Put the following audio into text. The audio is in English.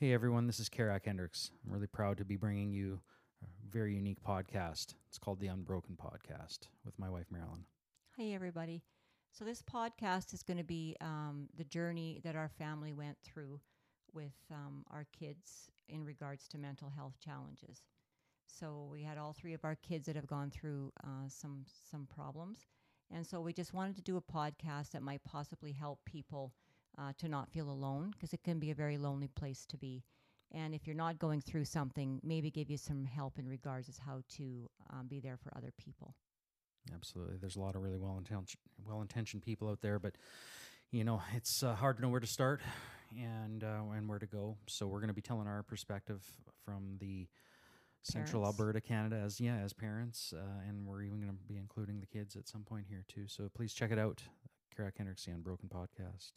Hey everyone, this is Karak Hendricks. I'm really proud to be bringing you a very unique podcast. It's called the Unbroken Podcast with my wife Marilyn. Hi, everybody. So, this podcast is going to be um, the journey that our family went through with um, our kids in regards to mental health challenges. So, we had all three of our kids that have gone through uh, some some problems, and so we just wanted to do a podcast that might possibly help people uh, to not feel alone because it can be a very lonely place to be. And if you're not going through something, maybe give you some help in regards as how to um, be there for other people. Absolutely. There's a lot of really well intentioned well intentioned people out there, but you know it's uh, hard to know where to start and uh, and where to go. So we're going to be telling our perspective from the Central Alberta, Canada, as yeah, as parents, uh, and we're even going to be including the kids at some point here too. So please check it out, Crack Hendricks, the Unbroken Podcast.